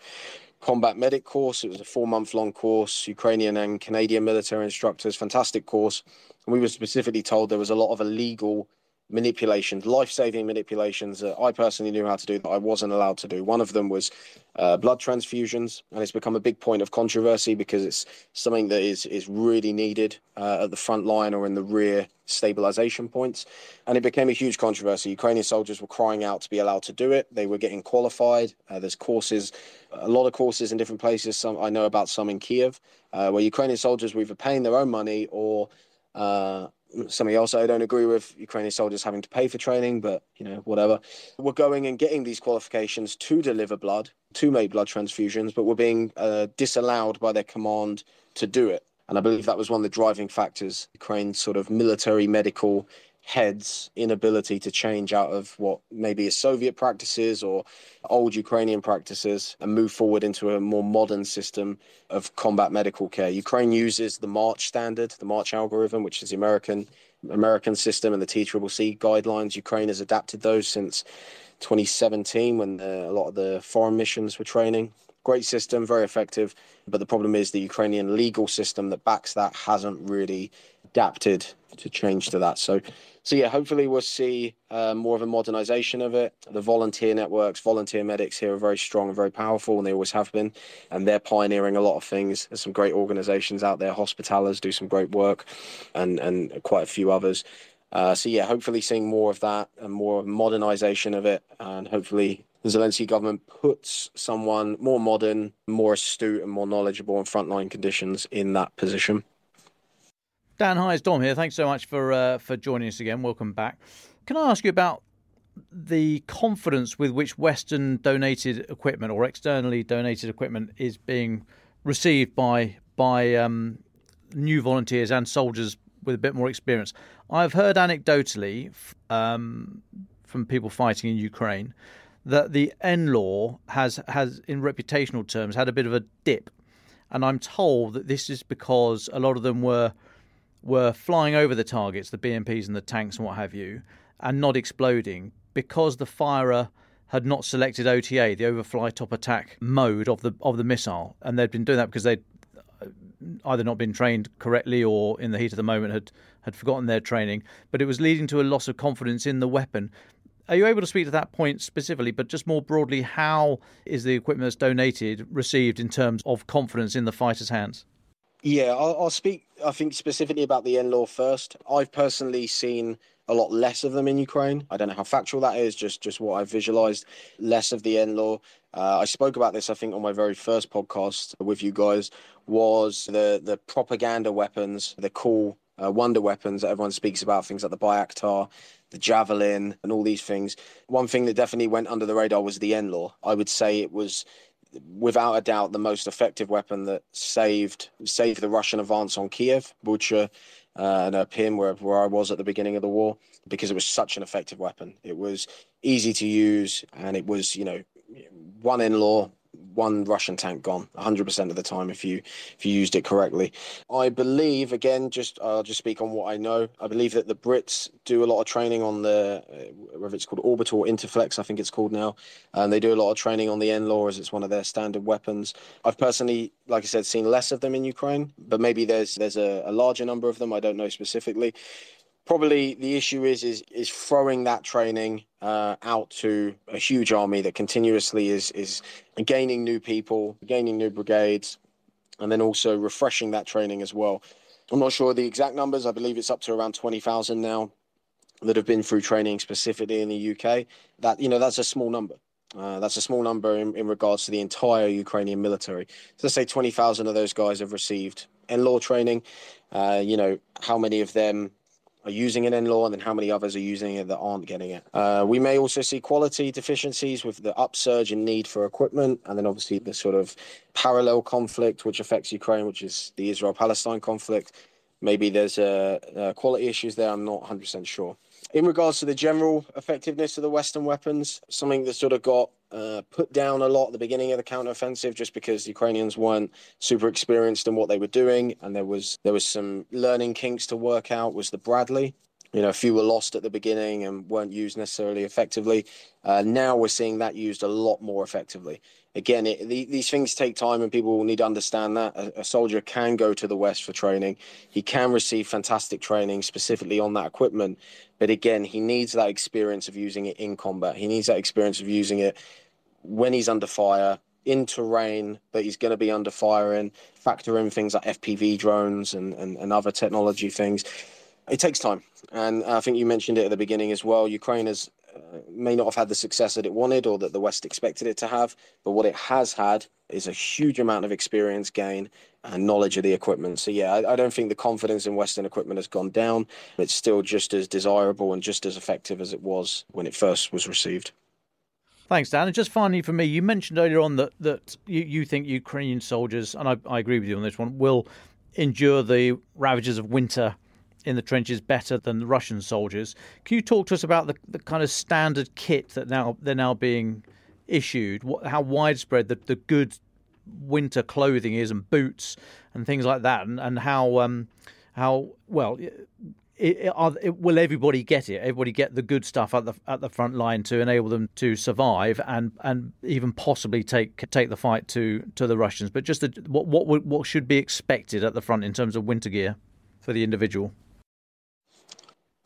combat medic course. It was a four month long course, Ukrainian and Canadian military instructors, fantastic course. And we were specifically told there was a lot of illegal manipulations, life saving manipulations that I personally knew how to do that I wasn't allowed to do. One of them was uh, blood transfusions, and it's become a big point of controversy because it's something that is, is really needed uh, at the front line or in the rear stabilization points. And it became a huge controversy. Ukrainian soldiers were crying out to be allowed to do it, they were getting qualified. Uh, there's courses, a lot of courses in different places. Some I know about some in Kiev, uh, where Ukrainian soldiers were either paying their own money or uh, something else I don't agree with Ukrainian soldiers having to pay for training, but you know, whatever. We're going and getting these qualifications to deliver blood, to make blood transfusions, but we're being uh, disallowed by their command to do it. And I believe that was one of the driving factors, Ukraine's sort of military medical heads inability to change out of what maybe is Soviet practices or old Ukrainian practices and move forward into a more modern system of combat medical care. Ukraine uses the March standard, the March algorithm, which is the American American system and the TCCC guidelines. Ukraine has adapted those since 2017 when the, a lot of the foreign missions were training. Great system, very effective. But the problem is the Ukrainian legal system that backs that hasn't really adapted to change to that. So so yeah, hopefully we'll see uh, more of a modernization of it. The volunteer networks, volunteer medics here are very strong and very powerful, and they always have been. And they're pioneering a lot of things. There's some great organizations out there. Hospitallers do some great work, and and quite a few others. Uh, so yeah, hopefully seeing more of that and more modernization of it, and hopefully the Zelensky government puts someone more modern, more astute, and more knowledgeable in frontline conditions in that position. Dan, hi, it's Dom here. Thanks so much for uh, for joining us again. Welcome back. Can I ask you about the confidence with which Western donated equipment or externally donated equipment is being received by by um, new volunteers and soldiers with a bit more experience? I've heard anecdotally um, from people fighting in Ukraine that the NLAW has has, in reputational terms, had a bit of a dip, and I'm told that this is because a lot of them were were flying over the targets, the BMPs and the tanks and what have you, and not exploding because the firer had not selected OTA, the overfly top attack mode of the of the missile, and they'd been doing that because they'd uh, either not been trained correctly or in the heat of the moment had had forgotten their training. But it was leading to a loss of confidence in the weapon. Are you able to speak to that point specifically, but just more broadly, how is the equipment that's donated received in terms of confidence in the fighter's hands? Yeah, I'll, I'll speak, I think, specifically about the NLAW first. I've personally seen a lot less of them in Ukraine. I don't know how factual that is, just just what I've visualized. Less of the NLAW. Uh, I spoke about this, I think, on my very first podcast with you guys. Was the the propaganda weapons, the cool uh, wonder weapons that everyone speaks about, things like the Bayraktar, the Javelin, and all these things. One thing that definitely went under the radar was the NLAW. I would say it was without a doubt the most effective weapon that saved saved the Russian advance on Kiev, Bucha, uh, and Irpin, where where I was at the beginning of the war, because it was such an effective weapon. It was easy to use, and it was you know one NLAW one Russian tank gone 100% of the time if you if you used it correctly. I believe again just I'll just speak on what I know. I believe that the Brits do a lot of training on the uh, whether it's called orbital or interflex I think it's called now and they do a lot of training on the NLAW as it's one of their standard weapons. I've personally like I said seen less of them in Ukraine but maybe there's there's a, a larger number of them I don't know specifically probably the issue is is is throwing that training uh, out to a huge army that continuously is is gaining new people, gaining new brigades, and then also refreshing that training as well. I'm not sure the exact numbers. I believe it's up to around twenty thousand now that have been through training specifically in the UK. That you know that's a small number. Uh, that's a small number in, in regards to the entire Ukrainian military. So let's say 20,000 of those guys have received NLAW training. Uh, you know, how many of them are using NLAW, and then how many others are using it that aren't getting it. Uh, we may also see quality deficiencies with the upsurge in need for equipment and then obviously the sort of parallel conflict which affects Ukraine, which is the Israel Palestine conflict. Maybe there's uh, uh, quality issues there, I'm not 100% sure. In regards to the general effectiveness of the Western weapons, something that sort of got uh, put down a lot at the beginning of the counteroffensive, just because the Ukrainians weren't super experienced in what they were doing, and there was there was some learning kinks to work out. Was the Bradley? You know, a few were lost at the beginning and weren't used necessarily effectively. Uh, now we're seeing that used a lot more effectively. Again, it, the, these things take time, and people will need to understand that a, a, soldier can go to the West for training. He can receive fantastic training specifically on that equipment, but again, he needs that experience of using it in combat. He needs that experience of using it when he's under fire in terrain that he's going to be under fire in. Factor in things like FPV drones and, and, and other technology things it takes time. And I think you mentioned it at the beginning as well. Ukraine has uh, may not have had the success that it wanted or that the West expected it to have, but what it has had is a huge amount of experience gain and knowledge of the equipment. So yeah, I, I don't think the confidence in Western equipment has gone down. It's still just as desirable and just as effective as it was when it first was received. Thanks, Dan. And just finally for me, you mentioned earlier on that that you, you think Ukrainian soldiers, and I, I agree with you on this one, will endure the ravages of winter in the trenches better than the Russian soldiers. Can you talk to us about the, the kind of standard kit that now they're now being issued? What, how widespread the, the good winter clothing is, and boots and things like that, and, and how um, how well. It, it, are, will everybody get it? Everybody get the good stuff at the at the front line to enable them to survive and and even possibly take take the fight to to the Russians. But just the, what what what should be expected at the front in terms of winter gear for the individual.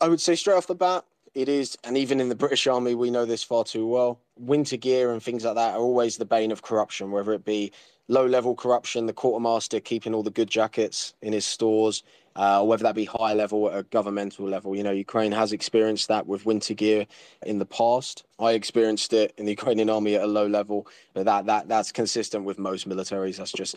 I would say straight off the bat, it is, and even in the British Army, we know this far too well. Winter gear and things like that are always the bane of corruption, whether it be low level corruption, the quartermaster keeping all the good jackets in his stores, uh, or whether that be high level at a governmental level. You know, Ukraine has experienced that with winter gear in the past. I experienced it in the Ukrainian army at a low level, but that that that's consistent with most militaries. That's just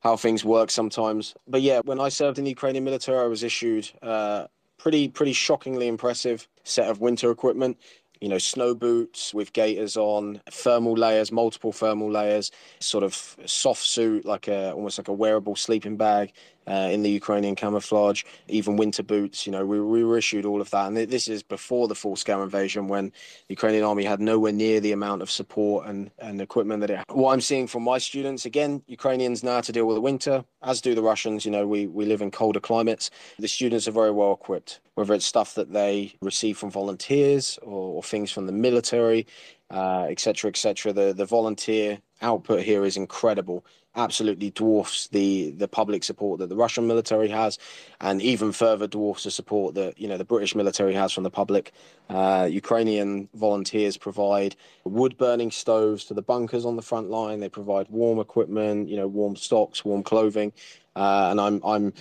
how things work sometimes. But yeah, when I served in the Ukrainian military, I was issued. Uh, pretty pretty shockingly impressive set of winter equipment. You know, snow boots with gaiters on, thermal layers, multiple thermal layers, sort of soft suit, like a almost like a wearable sleeping bag, uh, in the Ukrainian camouflage, even winter boots. You know, we, we were issued all of that. And this is before the full scale invasion when the Ukrainian army had nowhere near the amount of support and, and equipment that it had. What I'm seeing from my students, again, Ukrainians know how to deal with the winter, as do the Russians. You know, we, we live in colder climates. The students are very well equipped, whether it's stuff that they receive from volunteers or, or things from the military etc., uh, etc. Et the the volunteer output here is incredible absolutely dwarfs the the public support that the Russian military has, and even further dwarfs the support that you know the British military has from the public. Uh, Ukrainian volunteers provide wood burning stoves to the bunkers on the front line. They provide warm equipment, you know, warm stocks, warm clothing, uh, and I'm I'm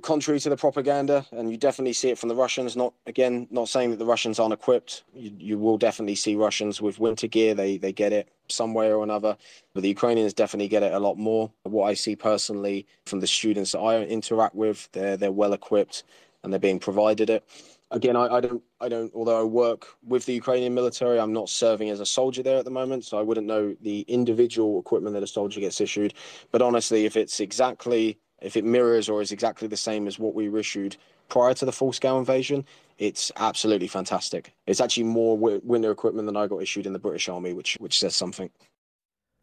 contrary to the propaganda, and you definitely see it from the Russians. Not again, not saying that the Russians aren't equipped. You, you will definitely see Russians with winter gear. They they get it some way or another, but the Ukrainians definitely get it a lot more. What I see personally from the students that I interact with, they're they're well equipped and they're being provided it. Again, I, I don't I don't. Although I work with the Ukrainian military, I'm not serving as a soldier there at the moment, so I wouldn't know the individual equipment that a soldier gets issued. But honestly, if it's exactly if it mirrors or is exactly the same as what we were issued prior to the full scale invasion, it's absolutely fantastic. It's actually more winter equipment than I got issued in the British Army, which which says something.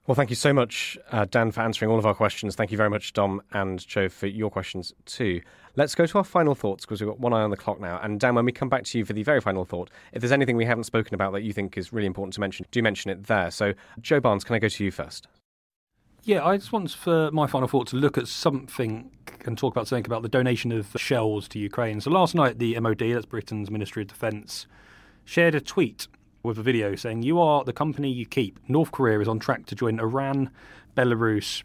Well, thank you so much, uh, Dan, for answering all of our questions. Thank you very much, Dom and Joe, for your questions too. Let's go to our final thoughts because we've got one eye on the clock now. And Dan, when we come back to you for the very final thought, if there's anything we haven't spoken about that you think is really important to mention, do mention it there. So, Joe Barnes, can I go to you first? Yeah, I just want for my final thought to look at something and talk about something about the donation of shells to Ukraine. So last night, the MOD, that's Britain's Ministry of Defence, shared a tweet with a video saying, You are the company you keep. North Korea is on track to join Iran, Belarus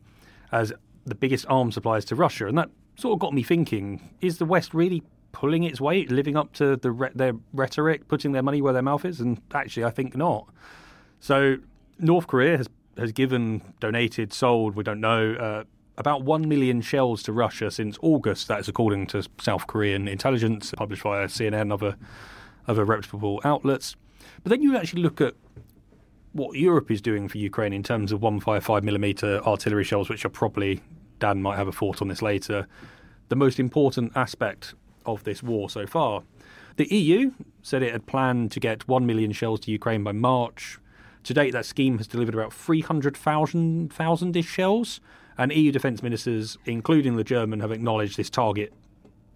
as the biggest arms suppliers to Russia. And that sort of got me thinking is the West really pulling its weight, living up to the re- their rhetoric, putting their money where their mouth is? And actually, I think not. So North Korea has has given, donated, sold, we don't know, uh, about 1 million shells to Russia since August. That is according to South Korean intelligence, published by CNN and other, other reputable outlets. But then you actually look at what Europe is doing for Ukraine in terms of 155mm artillery shells, which are probably, Dan might have a thought on this later, the most important aspect of this war so far. The EU said it had planned to get 1 million shells to Ukraine by March. To date, that scheme has delivered about 300,000 ish shells, and EU defence ministers, including the German, have acknowledged this target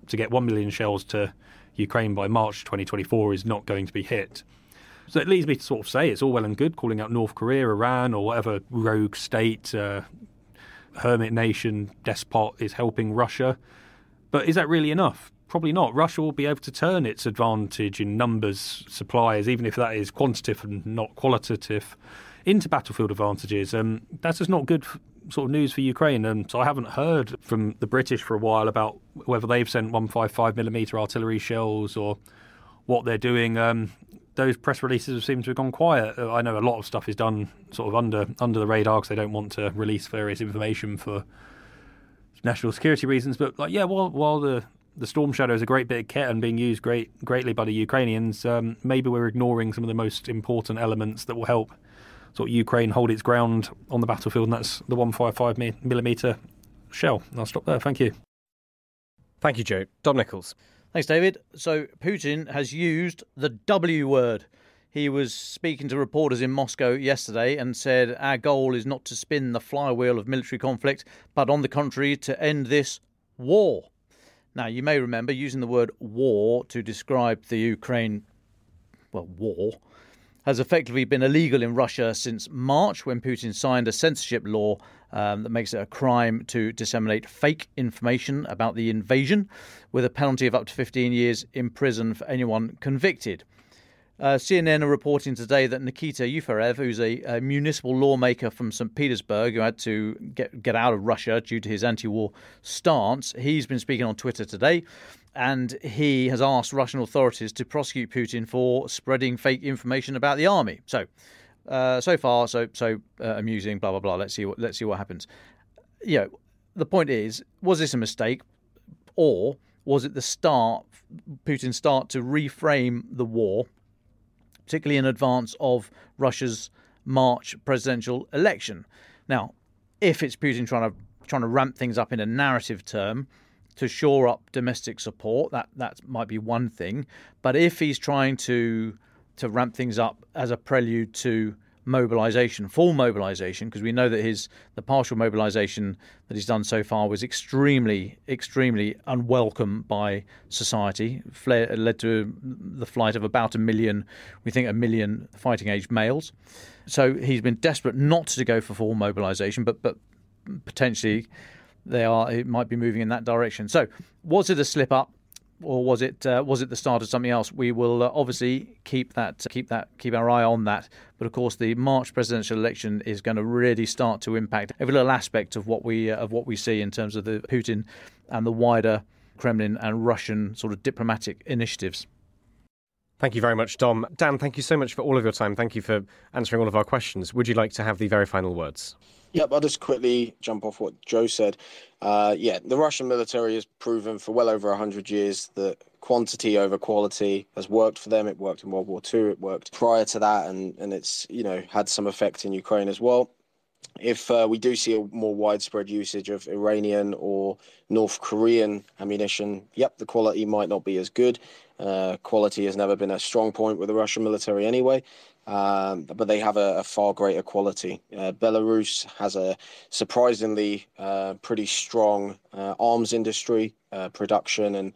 to get 1 million shells to Ukraine by March 2024 is not going to be hit. So it leads me to sort of say it's all well and good calling out North Korea, Iran, or whatever rogue state, uh, hermit nation, despot is helping Russia. But is that really enough? Probably not. Russia will be able to turn its advantage in numbers, suppliers, even if that is quantitative and not qualitative, into battlefield advantages. Um, that's just not good sort of news for Ukraine. And so I haven't heard from the British for a while about whether they've sent 155 millimeter artillery shells or what they're doing. Um, those press releases seem to have gone quiet. Uh, I know a lot of stuff is done sort of under under the radar because they don't want to release various information for national security reasons. But like, yeah, while while the the Storm Shadow is a great bit of kit and being used great greatly by the Ukrainians, um, maybe we're ignoring some of the most important elements that will help sort of Ukraine hold its ground on the battlefield, and that's the 155 millimeter shell. I'll stop there. Thank you. Thank you, Joe. Dom Nicholls. Thanks, David. So Putin has used the W word. He was speaking to reporters in Moscow yesterday and said, Our goal is not to spin the flywheel of military conflict, but on the contrary, to end this war. Now, you may remember using the word war to describe the Ukraine, well, war, has effectively been illegal in Russia since March when Putin signed a censorship law um, that makes it a crime to disseminate fake information about the invasion, with a penalty of up to 15 years in prison for anyone convicted. Uh, CNN are reporting today that Nikita Yuferev, who's a, a, municipal lawmaker from St. Petersburg who had to get, get out of Russia due to his anti war stance, he's been speaking on Twitter today and he has asked Russian authorities to prosecute Putin for spreading fake information about the army. So, uh, so far, so so uh, amusing. Blah blah blah. Let's see what let's see what happens. You know, the point is, was this a mistake, or was it the start, Putin's start to reframe the war particularly in advance of Russia's March presidential election. Now, if it's Putin trying to trying to ramp things up in a narrative term to shore up domestic support, that that might be one thing. But if he's trying to to ramp things up as a prelude to mobilization, full mobilization, because we know that his the partial mobilization that he's done so far was extremely, extremely unwelcome by society. led to the flight of about a million, we think, a million fighting age males. So he's been desperate not to go for full mobilization, but but potentially they are it might be moving in that direction. So was it a slip up? Or was it uh, was it the start of something else? We will uh, obviously keep that keep that keep our eye on that. But of course, the March presidential election is going to really start to impact every little aspect of what we uh, of what we see in terms of the Putin and the wider Kremlin and Russian sort of diplomatic initiatives. Thank you very much, Dom. Dan, thank you so much for all of your time. Thank you for answering all of our questions. Would you like to have the very final words? Yep, I'll just quickly jump off what Joe said. Uh, yeah, the Russian military has proven for well over 100 years that quantity over quality has worked for them. It worked in World War II, it worked prior to that, and, and it's, you know, had some effect in Ukraine as well. If uh, we do see a more widespread usage of Iranian or North Korean ammunition, yep, the quality might not be as good. Uh, quality has never been a strong point with the Russian military anyway um, but they have a, a far greater quality. Uh, Belarus has a surprisingly uh, pretty strong uh, arms industry, uh, production, and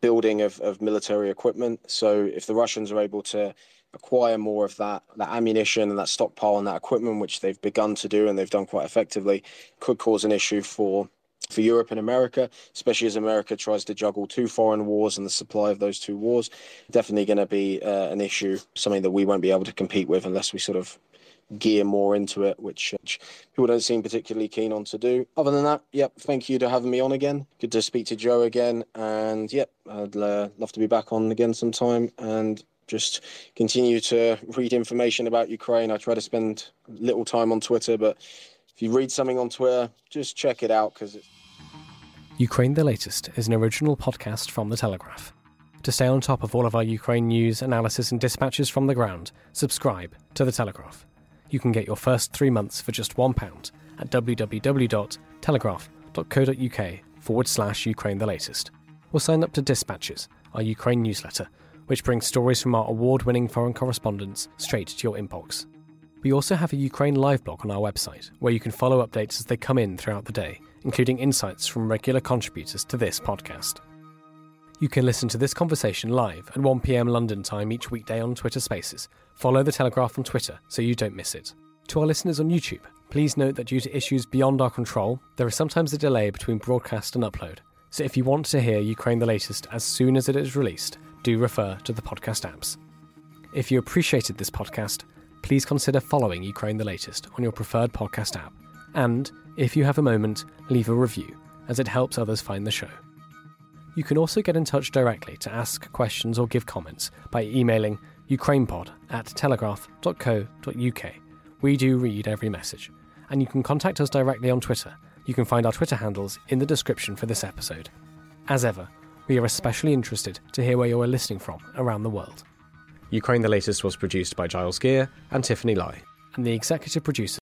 building of, of military equipment. So if the Russians are able to acquire more of that that ammunition and that stockpile and that equipment, which they've begun to do and they've done quite effectively, could cause an issue for for Europe and America, especially as America tries to juggle two foreign wars and the supply of those two wars. Definitely going to be uh, an issue, something that we won't be able to compete with unless we sort of gear more into it, which, which, people don't seem particularly keen on to do. Other than that, yep, thank you to having me on again. Good to speak to Joe again. And yep, I'd uh, love to be back on again sometime and just continue to read information about Ukraine. I try to spend little time on Twitter, but if you read something on Twitter, just check it out because it's Ukraine the Latest is an original podcast from The Telegraph. To stay on top of all of our Ukraine news, analysis, and dispatches from the ground, subscribe to The Telegraph. You can get your first three months for just £1 at www.telegraph.co.uk forward slash Ukraine the Latest. Or sign up to Dispatches, our Ukraine newsletter, which brings stories from our award winning foreign correspondents straight to your inbox. We also have a Ukraine live blog on our website, where you can follow updates as they come in throughout the day including insights from regular contributors to this podcast. You can listen to this conversation live at 1pm London time each weekday on Twitter Spaces. Follow The Telegraph on Twitter so you don't miss it. To our listeners on YouTube, please note that due to issues beyond our control, there is sometimes a delay between broadcast and upload. So if you want to hear Ukraine the latest as soon as it is released, do refer to the podcast apps. If you appreciated this podcast, please consider following Ukraine the latest on your preferred podcast app. And if you have a moment, leave a review, as it helps others find the show. You can also get in touch directly to ask questions or give comments by emailing ukrainepod at telegraph.co.uk. We do read every message. And you can contact us directly on Twitter. You can find our Twitter handles in the description for this episode. As ever, we are especially interested to hear where you are listening from around the world. Ukraine the Latest was produced by Giles Gear and Tiffany Lai. And the executive producer